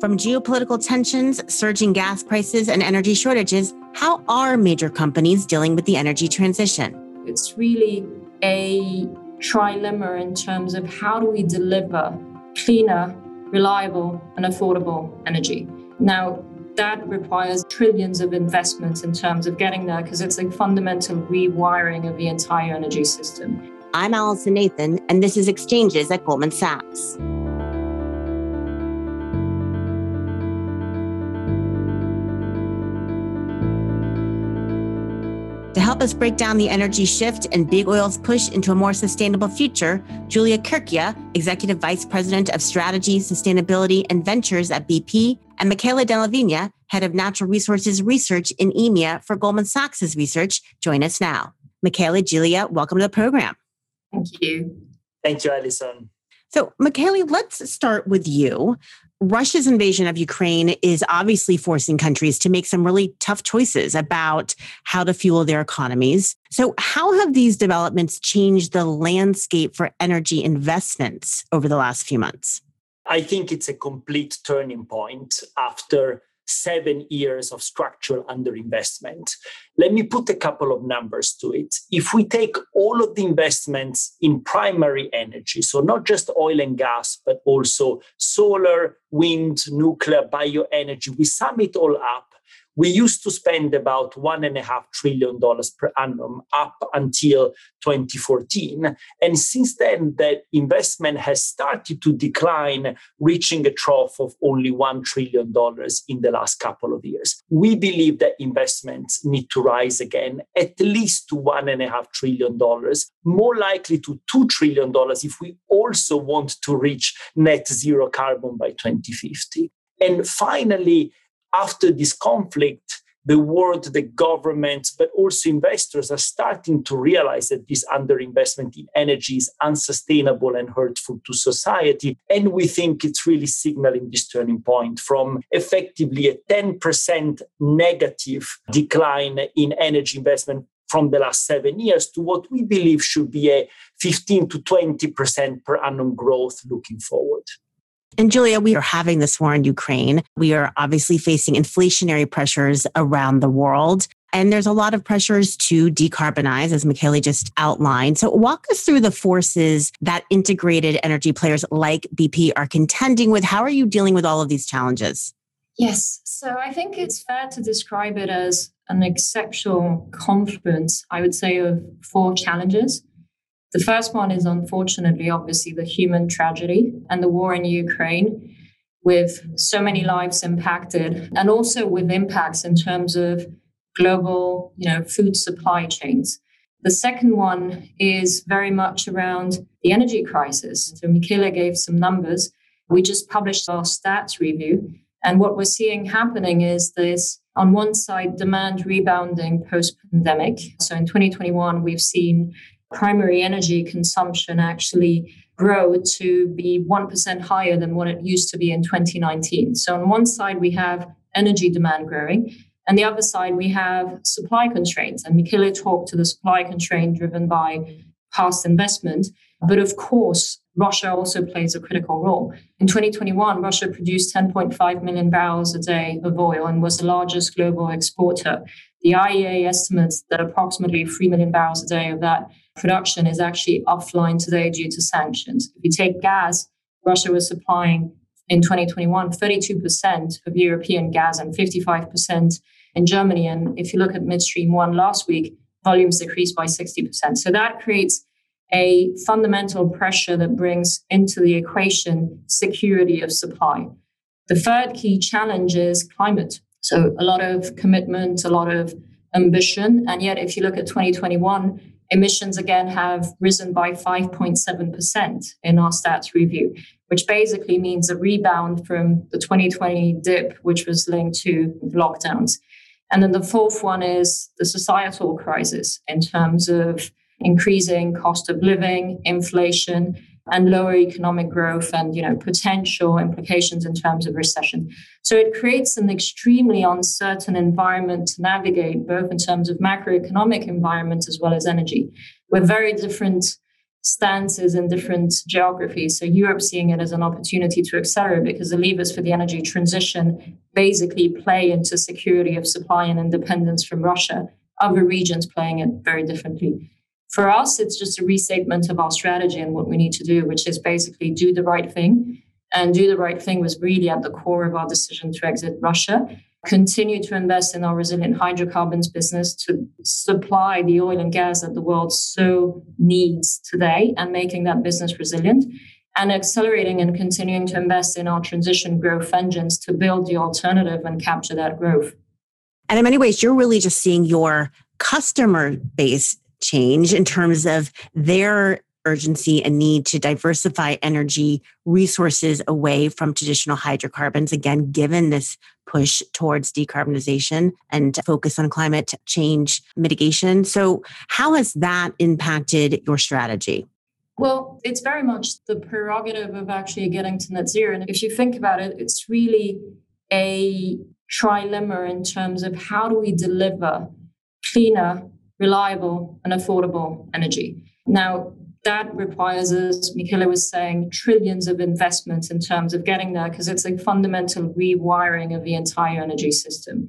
From geopolitical tensions, surging gas prices, and energy shortages, how are major companies dealing with the energy transition? It's really a trilemma in terms of how do we deliver cleaner, reliable, and affordable energy. Now, that requires trillions of investments in terms of getting there because it's a fundamental rewiring of the entire energy system. I'm Allison Nathan, and this is Exchanges at Goldman Sachs. Help us break down the energy shift and big oil's push into a more sustainable future, Giulia Chierchia, Executive Vice President of Strategy, Sustainability, and Ventures at BP, and Michele Della Vigna, Head of Natural Resources Research in EMEA for Goldman Sachs' research, join us now. Michele, Giulia, welcome to the program. Thank you. Thank you, Allison. So, Michele, let's start with you. Russia's invasion of Ukraine is obviously forcing countries to make some really tough choices about how to fuel their economies. So, how have these developments changed the landscape for energy investments over the last few months? I think it's a complete turning point after seven years of structural underinvestment. Let me put a couple of numbers to it. If we take all of the investments in primary energy, so not just oil and gas, but also solar, wind, nuclear, bioenergy, we sum it all up, we used to spend about one and a half trillion dollars per annum up until 2014. And since then, that investment has started to decline, reaching a trough of only $1 trillion in the last couple of years. We believe that investments need to rise again, at least to $1.5 trillion, more likely to $2 trillion if we also want to reach net zero carbon by 2050. And finally, after this conflict, the world, the governments, but also investors are starting to realize that this underinvestment in energy is unsustainable and hurtful to society. And we think it's really signaling this turning point from effectively a 10% negative decline in energy investment from the last seven years to what we believe should be a 15 to 20% per annum growth looking forward. And Giulia, we are having this war in Ukraine. We are obviously facing inflationary pressures around the world. And there's a lot of pressures to decarbonize, as Michele just outlined. So, walk us through the forces that integrated energy players like BP are contending with. How are you dealing with all of these challenges? Yes. So, I think it's fair to describe it as an exceptional confluence, I would say, of four challenges. The first one is unfortunately, obviously, the human tragedy and the war in Ukraine, with so many lives impacted, and also with impacts in terms of global, you know, food supply chains. The second one is very much around the energy crisis. So Michele gave some numbers. We just published our stats review. And what we're seeing happening is this on one side, demand rebounding post pandemic. So in 2021, we've seen primary energy consumption actually grow to be 1% higher than what it used to be in 2019. So, on one side, we have energy demand growing, and the other side, we have supply constraints. And Michele talked to the supply constraint driven by past investment. But of course, Russia also plays a critical role. In 2021, Russia produced 10.5 million barrels a day of oil and was the largest global exporter. The IEA estimates that approximately 3 million barrels a day of that production is actually offline today due to sanctions. If you take gas, Russia was supplying in 2021 32% of European gas and 55% in Germany. And if you look at Nord Stream One last week, volumes decreased by 60%. So that creates a fundamental pressure that brings into the equation security of supply. The third key challenge is climate. So a lot of commitment, a lot of ambition. And yet, if you look at 2021, emissions again have risen by 5.7% in our stats review, which basically means a rebound from the 2020 dip, which was linked to lockdowns. And then the fourth one is the societal crisis in terms of increasing cost of living, inflation, and lower economic growth and you know potential implications in terms of recession so it creates an extremely uncertain environment to navigate both in terms of macroeconomic environment as well as energy with very different stances in different geographies. So Europe seeing it as an opportunity to accelerate because the levers for the energy transition basically play into security of supply and independence from Russia. Other regions playing it very differently. For us, it's just a restatement of our strategy and what we need to do, which is basically do the right thing. And do the right thing was really at the core of our decision to exit Russia continue to invest in our resilient hydrocarbons business to supply the oil and gas that the world so needs today and making that business resilient and accelerating and continuing to invest in our transition growth engines to build the alternative and capture that growth. And in many ways, you're really just seeing your customer base change in terms of their urgency and need to diversify energy resources away from traditional hydrocarbons. Again, given this push towards decarbonization and focus on climate change mitigation. So, how has that impacted your strategy? Well, it's very much the prerogative of actually getting to net zero. And if you think about it, it's really a trilemma in terms of how do we deliver cleaner, reliable, and affordable energy. Now, that requires, as Michele was saying, trillions of investments in terms of getting there because it's a fundamental rewiring of the entire energy system.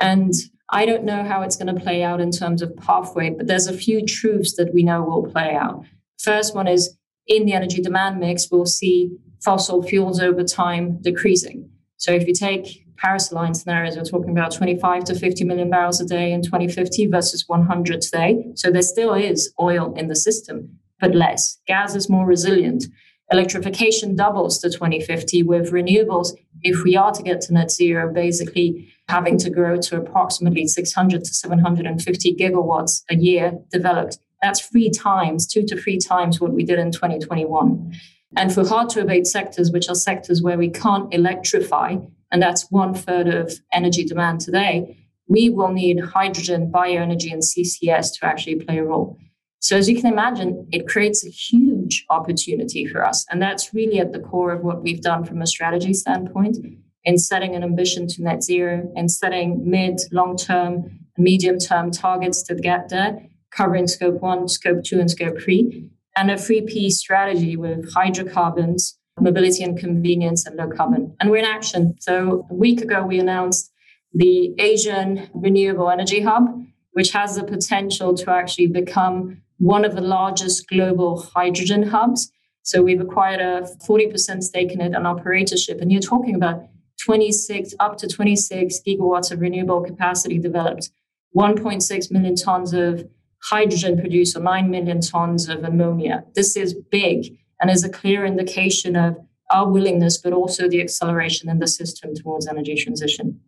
And I don't know how it's going to play out in terms of pathway, but there's a few truths that we know will play out. First one is in the energy demand mix, we'll see fossil fuels over time decreasing. So if you take Paris aligned scenarios, we're talking about 25 to 50 million barrels a day in 2050 versus 100 today. So there still is oil in the system but less. Gas is more resilient. Electrification doubles to 2050 with renewables. If we are to get to net zero, basically having to grow to approximately 600 to 750 gigawatts a year developed. That's three times, two to three times what we did in 2021. And for hard to abate sectors, which are sectors where we can't electrify, and that's one third of energy demand today, we will need hydrogen, bioenergy, and CCS to actually play a role. So, as you can imagine, it creates a huge opportunity for us. And that's really at the core of what we've done from a strategy standpoint in setting an ambition to net zero and setting mid, long term, medium term targets to get there, covering scope one, scope two, and scope three, and a 3P strategy with hydrocarbons, mobility and convenience, and low carbon. And we're in action. So, a week ago, we announced the Asian Renewable Energy Hub, which has the potential to actually become one of the largest global hydrogen hubs. So we've acquired a 40% stake in it and operatorship. And you're talking about 26, up to 26 gigawatts of renewable capacity developed, 1.6 million tons of hydrogen produced, or 9 million tons of ammonia. This is big and is a clear indication of our willingness, but also the acceleration in the system towards energy transition.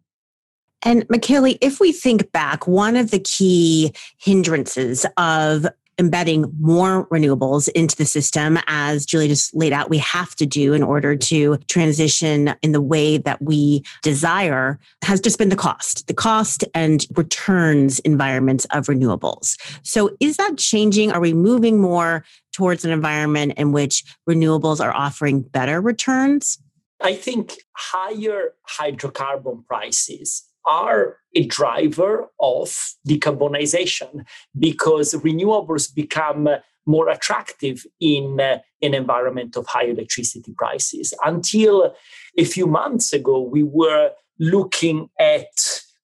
And Michele, if we think back, one of the key hindrances of embedding more renewables into the system, as Julie just laid out, we have to do in order to transition in the way that we desire, has just been the cost, the cost and returns environments of renewables. So, is that changing? Are we moving more towards an environment in which renewables are offering better returns? I think higher hydrocarbon prices are a driver of decarbonization because renewables become more attractive in uh, an environment of high electricity prices. Until a few months ago, we were looking at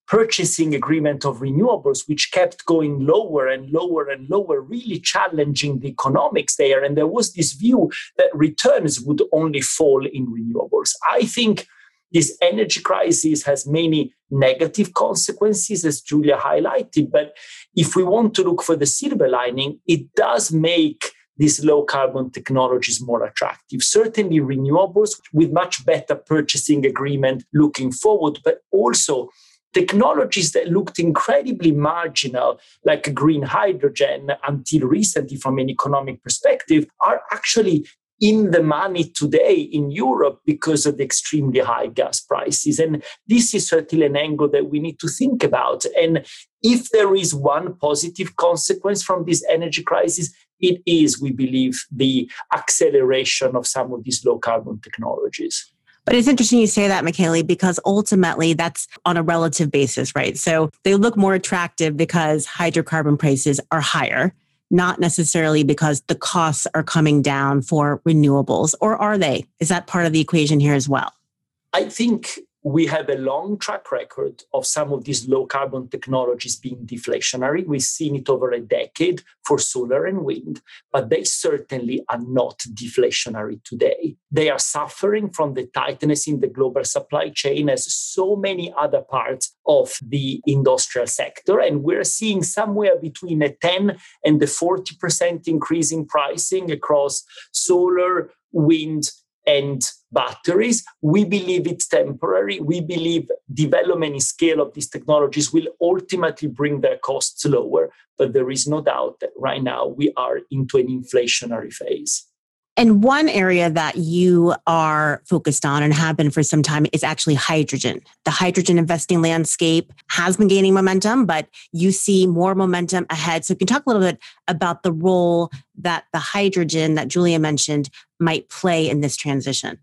purchasing agreement of renewables, which kept going lower and lower and lower, really challenging the economics there. And there was this view that returns would only fall in renewables. I think this energy crisis has many negative consequences, as Giulia highlighted. But if we want to look for the silver lining, it does make these low carbon technologies more attractive. Certainly, renewables with much better purchasing agreement looking forward, but also technologies that looked incredibly marginal, like green hydrogen, until recently, from an economic perspective, are actually in the money today in Europe because of the extremely high gas prices. And this is certainly an angle that we need to think about. And if there is one positive consequence from this energy crisis, it is, we believe, the acceleration of some of these low carbon technologies. But it's interesting you say that, Michele, because ultimately that's on a relative basis, right? So they look more attractive because hydrocarbon prices are higher not necessarily because the costs are coming down for renewables, or are they? Is that part of the equation here as well? I think we have a long track record of some of these low carbon technologies being deflationary. We've seen it over a decade for solar and wind, but they certainly are not deflationary today. They are suffering from the tightness in the global supply chain as so many other parts of the industrial sector. And we're seeing somewhere between a 10 and the 40% increase in pricing across solar, wind, and batteries. We believe it's temporary. We believe development and scale of these technologies will ultimately bring their costs lower. But there is no doubt that right now we are into an inflationary phase. And one area that you are focused on and have been for some time is actually hydrogen. The hydrogen investing landscape has been gaining momentum, but you see more momentum ahead. So, you can talk a little bit about the role that the hydrogen that Giulia mentioned might play in this transition.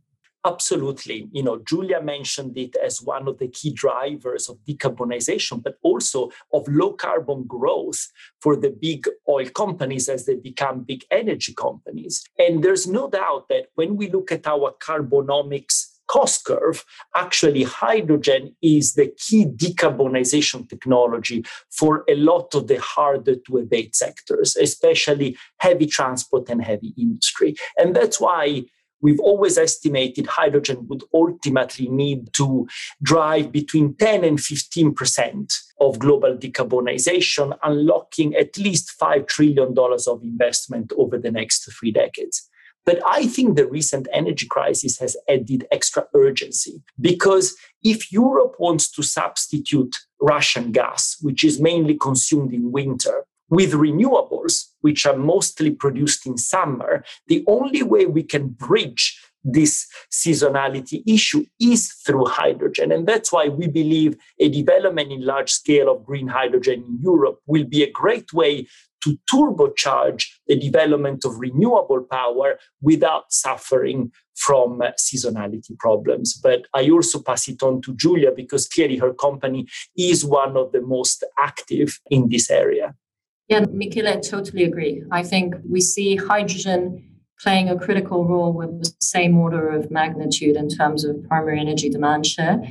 Absolutely. You know, Giulia mentioned it as one of the key drivers of decarbonization, but also of low carbon growth for the big oil companies as they become big energy companies. And there's no doubt that when we look at our carbonomics cost curve, actually hydrogen is the key decarbonization technology for a lot of the harder to abate sectors, especially heavy transport and heavy industry. And that's why We've always estimated hydrogen would ultimately need to drive between 10 and 15% of global decarbonization, unlocking at least $5 trillion of investment over the next three decades. But I think the recent energy crisis has added extra urgency because if Europe wants to substitute Russian gas, which is mainly consumed in winter, with renewables, which are mostly produced in summer, the only way we can bridge this seasonality issue is through hydrogen. And that's why we believe a development in large scale of green hydrogen in Europe will be a great way to turbocharge the development of renewable power without suffering from uh, seasonality problems. But I also pass it on to Giulia because clearly her company is one of the most active in this area. Yeah, Michele, I totally agree. I think we see hydrogen playing a critical role with the same order of magnitude in terms of primary energy demand share.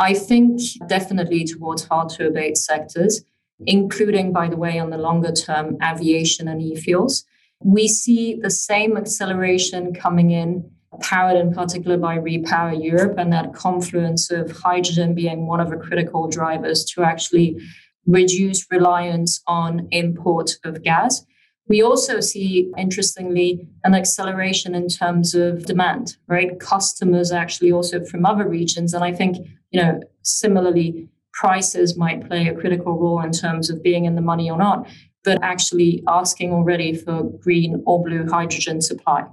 I think definitely towards hard to abate sectors, including, by the way, on the longer term, aviation and e fuels. We see the same acceleration coming in, powered in particular by Repower Europe, and that confluence of hydrogen being one of the critical drivers to actually reduce reliance on import of gas. We also see, interestingly, an acceleration in terms of demand, right? Customers actually also from other regions. And I think, you know, similarly, prices might play a critical role in terms of being in the money or not, but actually asking already for green or blue hydrogen supply.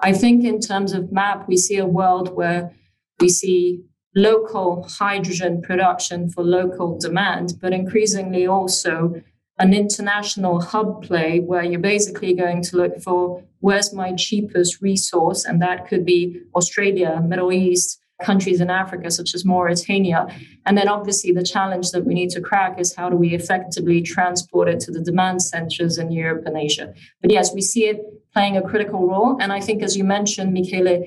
I think in terms of MAP, we see a world where we see local hydrogen production for local demand, but increasingly also an international hub play where you're basically going to look for where's my cheapest resource, and that could be Australia, Middle East, countries in Africa, such as Mauritania. And then obviously the challenge that we need to crack is how do we effectively transport it to the demand centers in Europe and Asia. But yes, we see it playing a critical role. And I think, as you mentioned, Michele,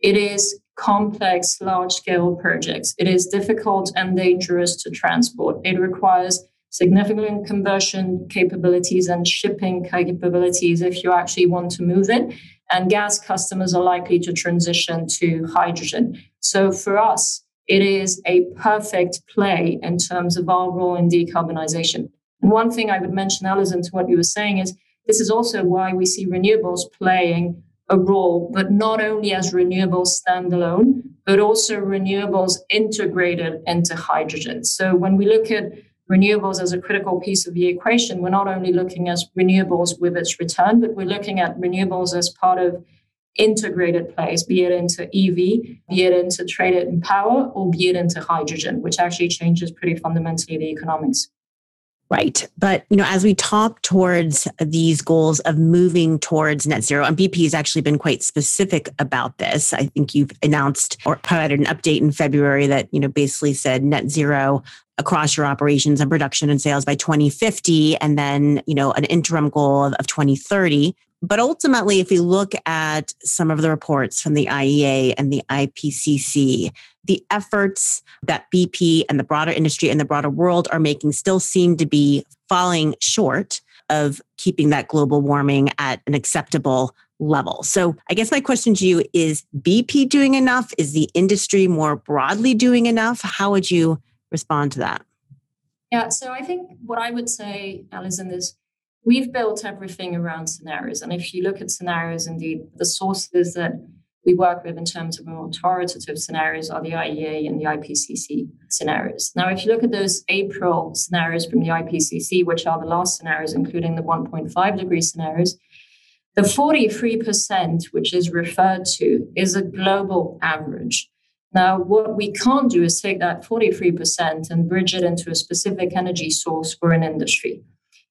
it is complex, large scale projects. It is difficult and dangerous to transport. It requires significant conversion capabilities and shipping capabilities if you actually want to move it. And gas customers are likely to transition to hydrogen. So for us, it is a perfect play in terms of our role in decarbonization. And one thing I would mention, Allison, to what you were saying is this is also why we see renewables playing a role, but not only as renewables standalone, but also renewables integrated into hydrogen. So when we look at renewables as a critical piece of the equation, we're not only looking at renewables with its return, but we're looking at renewables as part of integrated plays, be it into EV, be it into traded in power, or be it into hydrogen, which actually changes pretty fundamentally the economics. Right. But, you know, as we talk towards these goals of moving towards net zero, and BP has actually been quite specific about this. I think you've announced or provided an update in February that, you know, basically said net zero across your operations and production and sales by 2050 and then, you know, an interim goal of, of 2030. But ultimately, if we look at some of the reports from the IEA and the IPCC, the efforts that BP and the broader industry and the broader world are making still seem to be falling short of keeping that global warming at an acceptable level. So, I guess my question to you is BP doing enough? Is the industry more broadly doing enough? How would you respond to that? Yeah, so I think what I would say, Allison, is we've built everything around scenarios. And if you look at scenarios, indeed, the sources that we work with in terms of more authoritative scenarios are the IEA and the IPCC scenarios. Now, if you look at those April scenarios from the IPCC, which are the last scenarios, including the 1.5 degree scenarios, the 43%, which is referred to, is a global average. Now, what we can't do is take that 43% and bridge it into a specific energy source for an industry.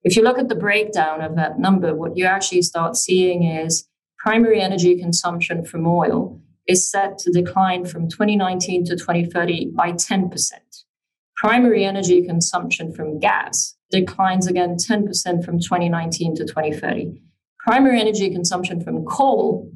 If you look at the breakdown of that number, what you actually start seeing is primary energy consumption from oil is set to decline from 2019 to 2030 by 10%. Primary energy consumption from gas declines again 10% from 2019 to 2030. Primary energy consumption from coal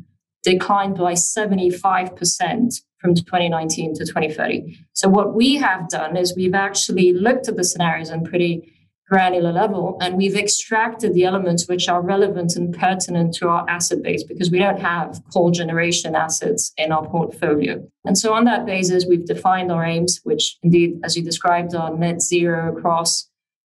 declined by 75% from 2019 to 2030. So, what we have done is we've actually looked at the scenarios in pretty granular level and we've extracted the elements which are relevant and pertinent to our asset base because we don't have coal generation assets in our portfolio. And so, on that basis, we've defined our aims, which indeed, as you described, are net zero across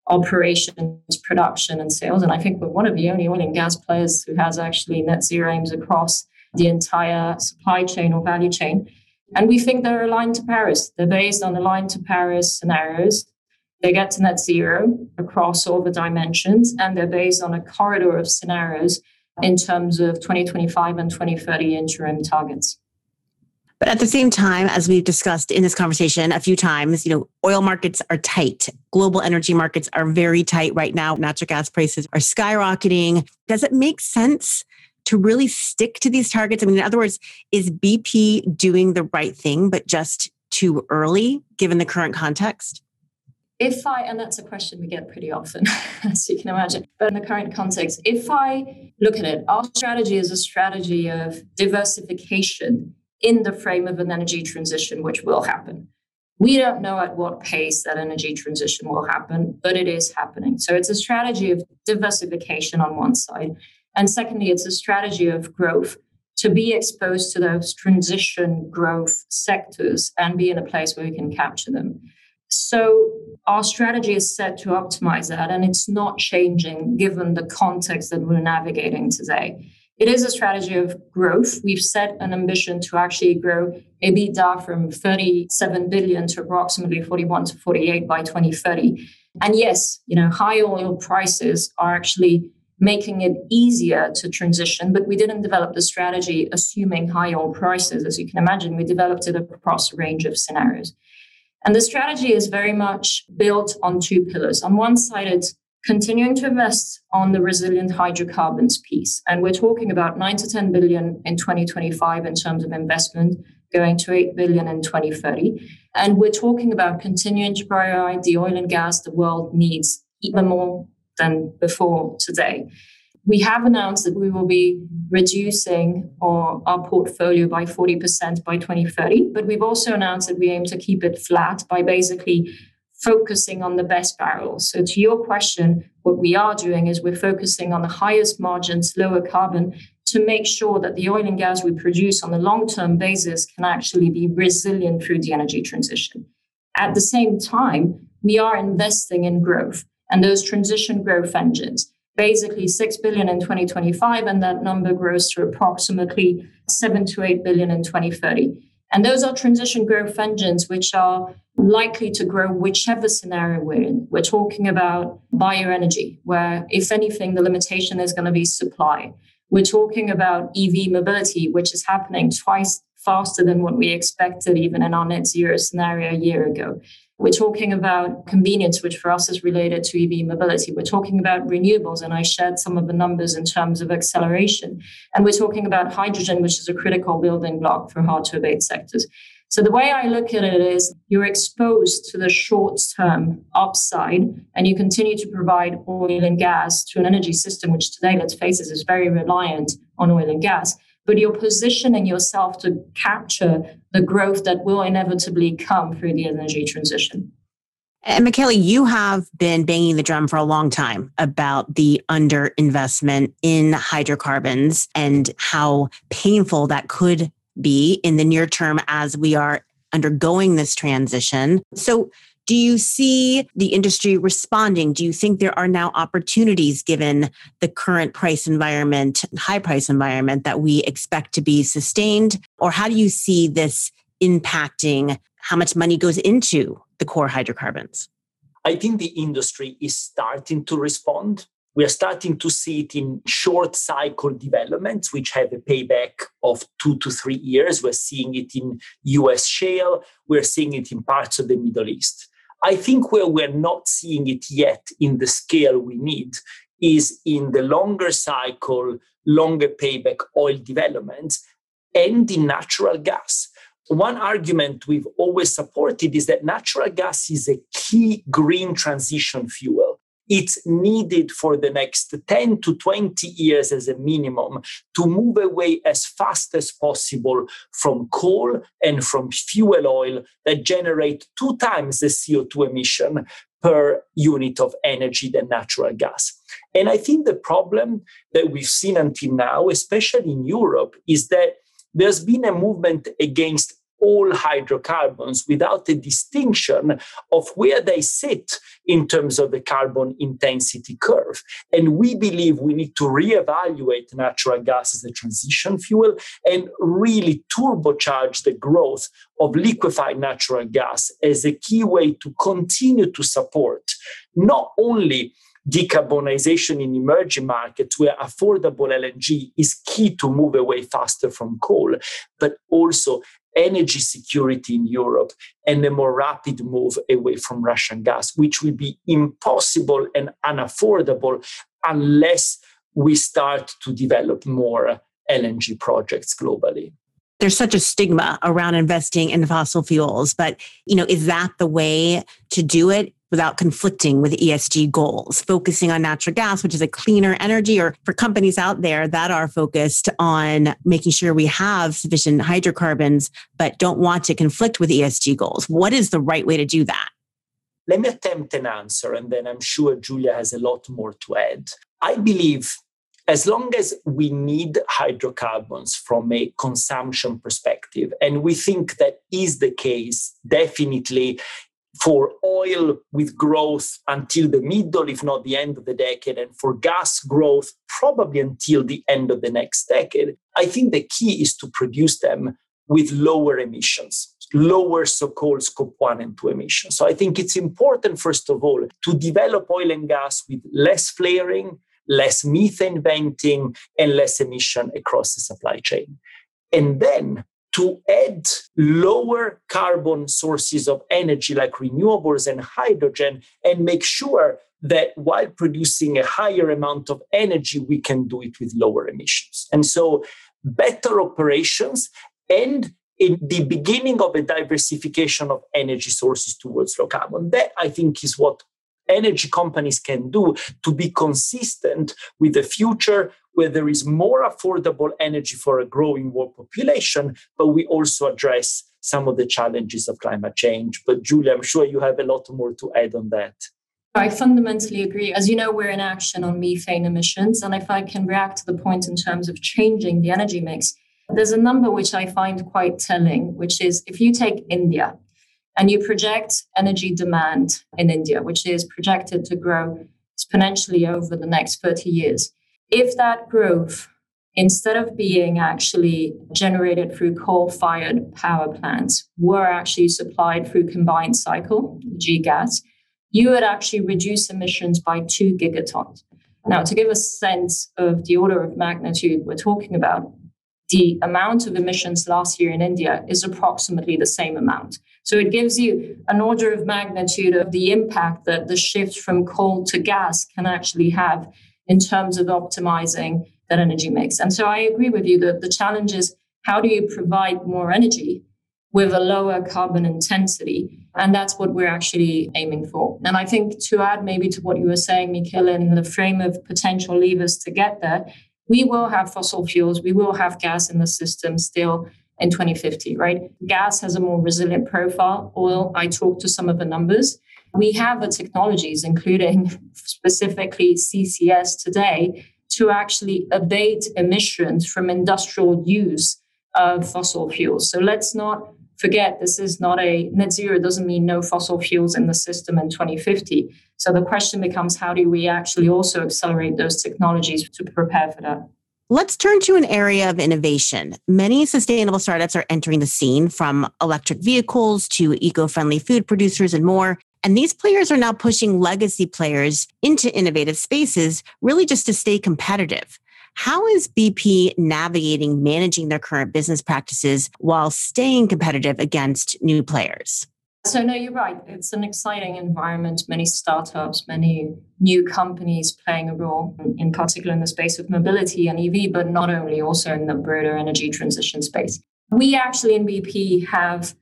operations, production, and sales. And I think we're one of the only oil and gas players who has actually net zero aims across the entire supply chain or value chain. And we think they're aligned to Paris. They're based on aligned to Paris scenarios. They get to net zero across all the dimensions, and they're based on a corridor of scenarios in terms of 2025 and 2030 interim targets. But at the same time, as we've discussed in this conversation a few times, you know, oil markets are tight. Global energy markets are very tight right now. Natural gas prices are skyrocketing. Does it make sense to really stick to these targets? I mean, in other words, is BP doing the right thing, but just too early given the current context? If I, and that's a question we get pretty often, as you can imagine, but in the current context, if I look at it, our strategy is a strategy of diversification in the frame of an energy transition, which will happen. We don't know at what pace that energy transition will happen, but it is happening. So it's a strategy of diversification on one side. And secondly, it's a strategy of growth to be exposed to those transition growth sectors and be in a place where we can capture them. So our strategy is set to optimize that, and it's not changing given the context that we're navigating today. It is a strategy of growth. We've set an ambition to actually grow EBITDA from 37 billion to approximately 41 to 48 by 2030. And yes, you know, high oil prices are actually making it easier to transition. But we didn't develop the strategy assuming high oil prices. As you can imagine, we developed it across a range of scenarios. And the strategy is very much built on two pillars. On one side, it's continuing to invest on the resilient hydrocarbons piece. And we're talking about 9 to 10 billion in 2025 in terms of investment, going to 8 billion in 2030. And we're talking about continuing to prioritize the oil and gas the world needs even more than before today. We have announced that we will be reducing our, our portfolio by 40% by 2030, but we've also announced that we aim to keep it flat by basically focusing on the best barrels. So, to your question, what we are doing is we're focusing on the highest margins, lower carbon, to make sure that the oil and gas we produce on a long term basis can actually be resilient through the energy transition. At the same time, we are investing in growth and those transition growth engines. Basically, 6 billion in 2025, and that number grows to approximately 7 to 8 billion in 2030. And those are transition growth engines which are likely to grow whichever scenario we're in. We're talking about bioenergy, where, if anything, the limitation is going to be supply. We're talking about EV mobility, which is happening twice faster than what we expected, even in our net zero scenario a year ago. We're talking about convenience, which for us is related to EV mobility. We're talking about renewables, and I shared some of the numbers in terms of acceleration. And we're talking about hydrogen, which is a critical building block for hard to abate sectors. So the way I look at it is you're exposed to the short term upside and you continue to provide oil and gas to an energy system, which today, let's face it, is very reliant on oil and gas. But you're positioning yourself to capture the growth that will inevitably come through the energy transition. And Michele, you have been banging the drum for a long time about the underinvestment in hydrocarbons and how painful that could be in the near term as we are undergoing this transition. So, do you see the industry responding? Do you think there are now opportunities given the current price environment, high price environment that we expect to be sustained? Or how do you see this impacting how much money goes into the core hydrocarbons? I think the industry is starting to respond. We are starting to see it in short cycle developments, which have a payback of two to three years. We're seeing it in US shale, we're seeing it in parts of the Middle East. I think where we're not seeing it yet in the scale we need is in the longer cycle, longer payback oil developments and in natural gas. One argument we've always supported is that natural gas is a key green transition fuel it's needed for the next 10 to 20 years as a minimum to move away as fast as possible from coal and from fuel oil that generate two times the CO2 emission per unit of energy than natural gas. And I think the problem that we've seen until now, especially in Europe, is that there's been a movement against all hydrocarbons without a distinction of where they sit in terms of the carbon intensity curve. And we believe we need to reevaluate natural gas as a transition fuel and really turbocharge the growth of liquefied natural gas as a key way to continue to support not only decarbonization in emerging markets where affordable LNG is key to move away faster from coal, but also energy security in Europe and a more rapid move away from Russian gas, which will be impossible and unaffordable unless we start to develop more LNG projects globally there's such a stigma around investing in fossil fuels but you know is that the way to do it without conflicting with ESG goals, focusing on natural gas, which is a cleaner energy, or for companies out there that are focused on making sure we have sufficient hydrocarbons, but don't want to conflict with ESG goals. What is the right way to do that? Let me attempt an answer, and then I'm sure Giulia has a lot more to add. I believe as long as we need hydrocarbons from a consumption perspective, and we think that is the case definitely for oil with growth until the middle, if not the end of the decade, and for gas growth probably until the end of the next decade, I think the key is to produce them with lower emissions, lower so called scope one and two emissions. So I think it's important, first of all, to develop oil and gas with less flaring, less methane venting, and less emission across the supply chain. And then to add lower carbon sources of energy like renewables and hydrogen and make sure that while producing a higher amount of energy, we can do it with lower emissions. And so, better operations and in the beginning of a diversification of energy sources towards low carbon. That I think is what energy companies can do to be consistent with the future where there is more affordable energy for a growing world population, but we also address some of the challenges of climate change. But Giulia, I'm sure you have a lot more to add on that. I fundamentally agree. As you know, we're in action on methane emissions. And if I can react to the point in terms of changing the energy mix, there's a number which I find quite telling, which is if you take India, and you project energy demand in India, which is projected to grow exponentially over the next 30 years. If that growth, instead of being actually generated through coal fired power plants, were actually supplied through combined cycle, G gas, you would actually reduce emissions by two gigatons. Now, to give a sense of the order of magnitude we're talking about, the amount of emissions last year in India is approximately the same amount. So it gives you an order of magnitude of the impact that the shift from coal to gas can actually have in terms of optimizing that energy mix. And so I agree with you that the challenge is how do you provide more energy with a lower carbon intensity. And that's what we're actually aiming for. And I think to add maybe to what you were saying, Michele, in the frame of potential levers to get there, we will have fossil fuels, we will have gas in the system still in 2050, right? Gas has a more resilient profile. Oil, I talked to some of the numbers. We have the technologies, including specifically CCS today, to actually abate emissions from industrial use of fossil fuels. So let's not forget this is not a net zero doesn't mean no fossil fuels in the system in 2050. So the question becomes how do we actually also accelerate those technologies to prepare for that? Let's turn to an area of innovation. Many sustainable startups are entering the scene from electric vehicles to eco friendly food producers and more. And these players are now pushing legacy players into innovative spaces, really just to stay competitive. How is BP navigating managing their current business practices while staying competitive against new players? So, no, you're right. It's an exciting environment. Many startups, many new companies playing a role, in particular in the space of mobility and EV, but not only, also in the broader energy transition space. We actually in BP have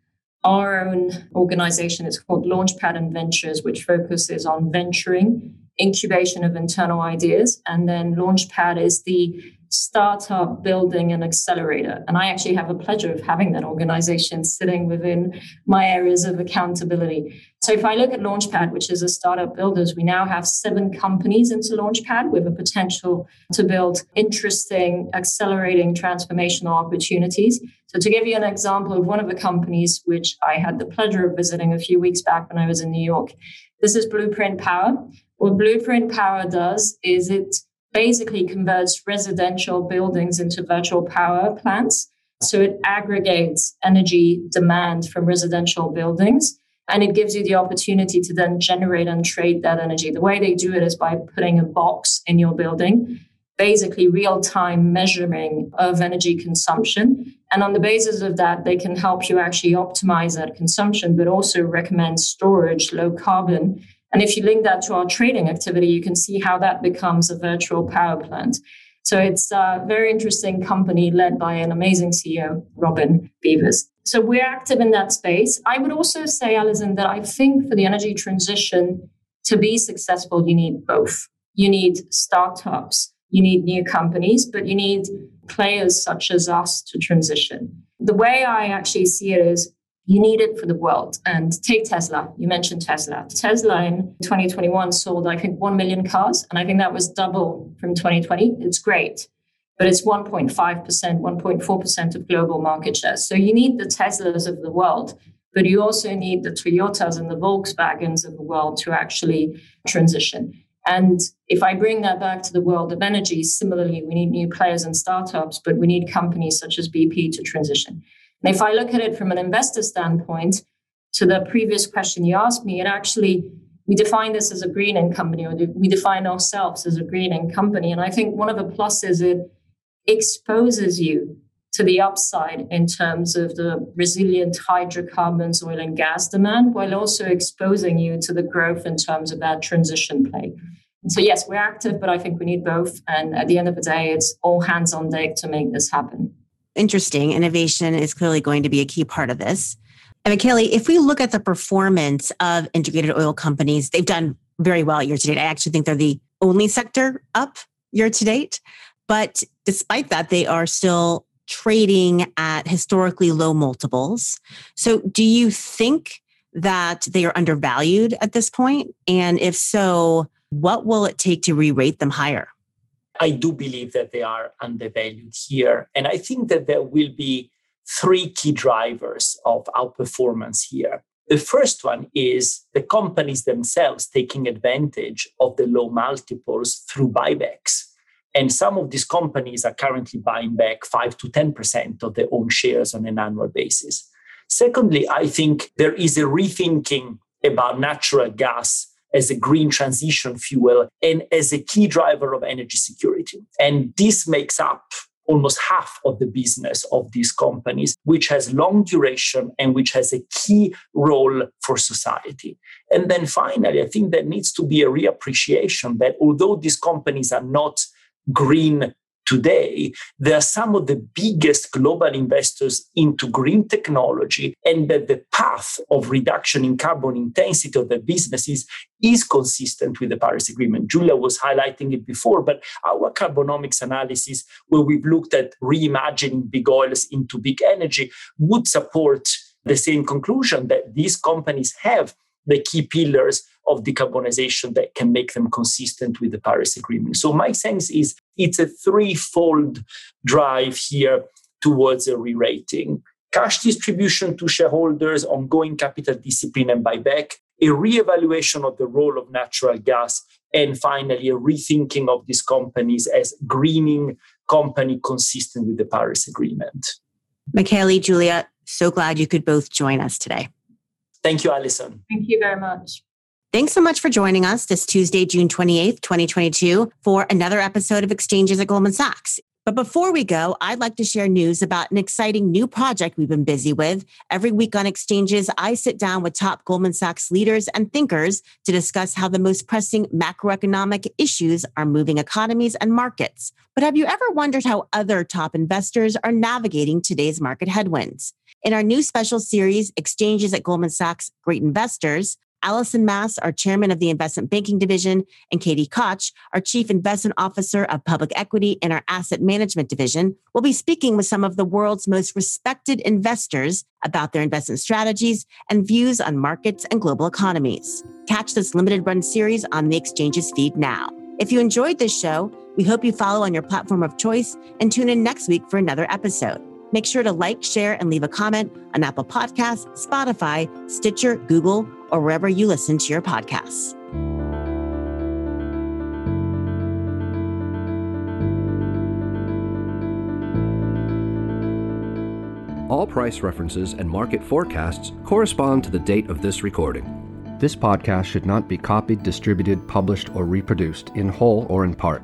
our own organization. It's called Launchpad and Ventures, which focuses on venturing incubation of internal ideas. And then Launchpad is the startup building and accelerator. And I actually have a pleasure of having that organization sitting within my areas of accountability. So if I look at Launchpad, which is a startup builders, we now have seven companies into Launchpad with a potential to build interesting, accelerating transformational opportunities. So to give you an example of one of the companies which I had the pleasure of visiting a few weeks back when I was in New York, this is Blueprint Power. What Blueprint Power does is it basically converts residential buildings into virtual power plants. So it aggregates energy demand from residential buildings and it gives you the opportunity to then generate and trade that energy. The way they do it is by putting a box in your building, basically real time measuring of energy consumption. And on the basis of that, they can help you actually optimize that consumption, but also recommend storage, low carbon, and if you link that to our trading activity, you can see how that becomes a virtual power plant. So it's a very interesting company led by an amazing CEO, Robyn Beavers. So we're active in that space. I would also say, Allison, that I think for the energy transition to be successful, you need both. You need startups, you need new companies, but you need players such as us to transition. The way I actually see it is you need it for the world. And take Tesla. You mentioned Tesla. Tesla in 2021 sold, I think, 1 million cars. And I think that was double from 2020. It's great. But it's 1.5%, 1.4% of global market share. So you need the Teslas of the world, but you also need the Toyotas and the Volkswagens of the world to actually transition. And if I bring that back to the world of energy, similarly, we need new players and startups, but we need companies such as BP to transition. And if I look at it from an investor standpoint, to the previous question you asked me, it actually we define this as a greening company, or we define ourselves as a greening company. And I think one of the pluses it exposes you to the upside in terms of the resilient hydrocarbons, oil and gas demand, while also exposing you to the growth in terms of that transition play. And so yes, we're active, but I think we need both. And at the end of the day, it's all hands on deck to make this happen interesting. Innovation is clearly going to be a key part of this. And Kelly, if we look at the performance of integrated oil companies, they've done very well year to date. I actually think they're the only sector up year to date. But despite that, they are still trading at historically low multiples. So do you think that they are undervalued at this point? And if so, what will it take to re rate them higher? I do believe that they are undervalued here. And I think that there will be three key drivers of outperformance here. The first one is the companies themselves taking advantage of the low multiples through buybacks. And some of these companies are currently buying back 5 to 10% of their own shares on an annual basis. Secondly, I think there is a rethinking about natural gas as a green transition fuel and as a key driver of energy security. And this makes up almost half of the business of these companies, which has long duration and which has a key role for society. And then finally, I think there needs to be a reappreciation that although these companies are not green today, they are some of the biggest global investors into green technology, and that the path of reduction in carbon intensity of their businesses is consistent with the Paris Agreement. Giulia was highlighting it before, but our carbonomics analysis, where we've looked at reimagining big oils into big energy, would support the same conclusion that these companies have the key pillars of decarbonization that can make them consistent with the Paris Agreement. So, my sense is it's a threefold drive here towards a re rating cash distribution to shareholders, ongoing capital discipline and buyback, a re-evaluation of the role of natural gas, and finally, a rethinking of these companies as greening company consistent with the Paris Agreement. Michele, Giulia, so glad you could both join us today. Thank you, Allison. Thank you very much. Thanks so much for joining us this Tuesday, June 28th, 2022, for another episode of Exchanges at Goldman Sachs. But before we go, I'd like to share news about an exciting new project we've been busy with. Every week on Exchanges, I sit down with top Goldman Sachs leaders and thinkers to discuss how the most pressing macroeconomic issues are moving economies and markets. But have you ever wondered how other top investors are navigating today's market headwinds? In our new special series, Exchanges at Goldman Sachs Great Investors, Allison Mass, our chairman of the investment banking division, and Katie Koch, our chief investment officer of public equity in our asset management division, will be speaking with some of the world's most respected investors about their investment strategies and views on markets and global economies. Catch this limited run series on the Exchanges feed now. If you enjoyed this show, we hope you follow on your platform of choice and tune in next week for another episode. Make sure to like, share, and leave a comment on Apple Podcasts, Spotify, Stitcher, Google, or wherever you listen to your podcasts. All price references and market forecasts correspond to the date of this recording. This podcast should not be copied, distributed, published, or reproduced in whole or in part.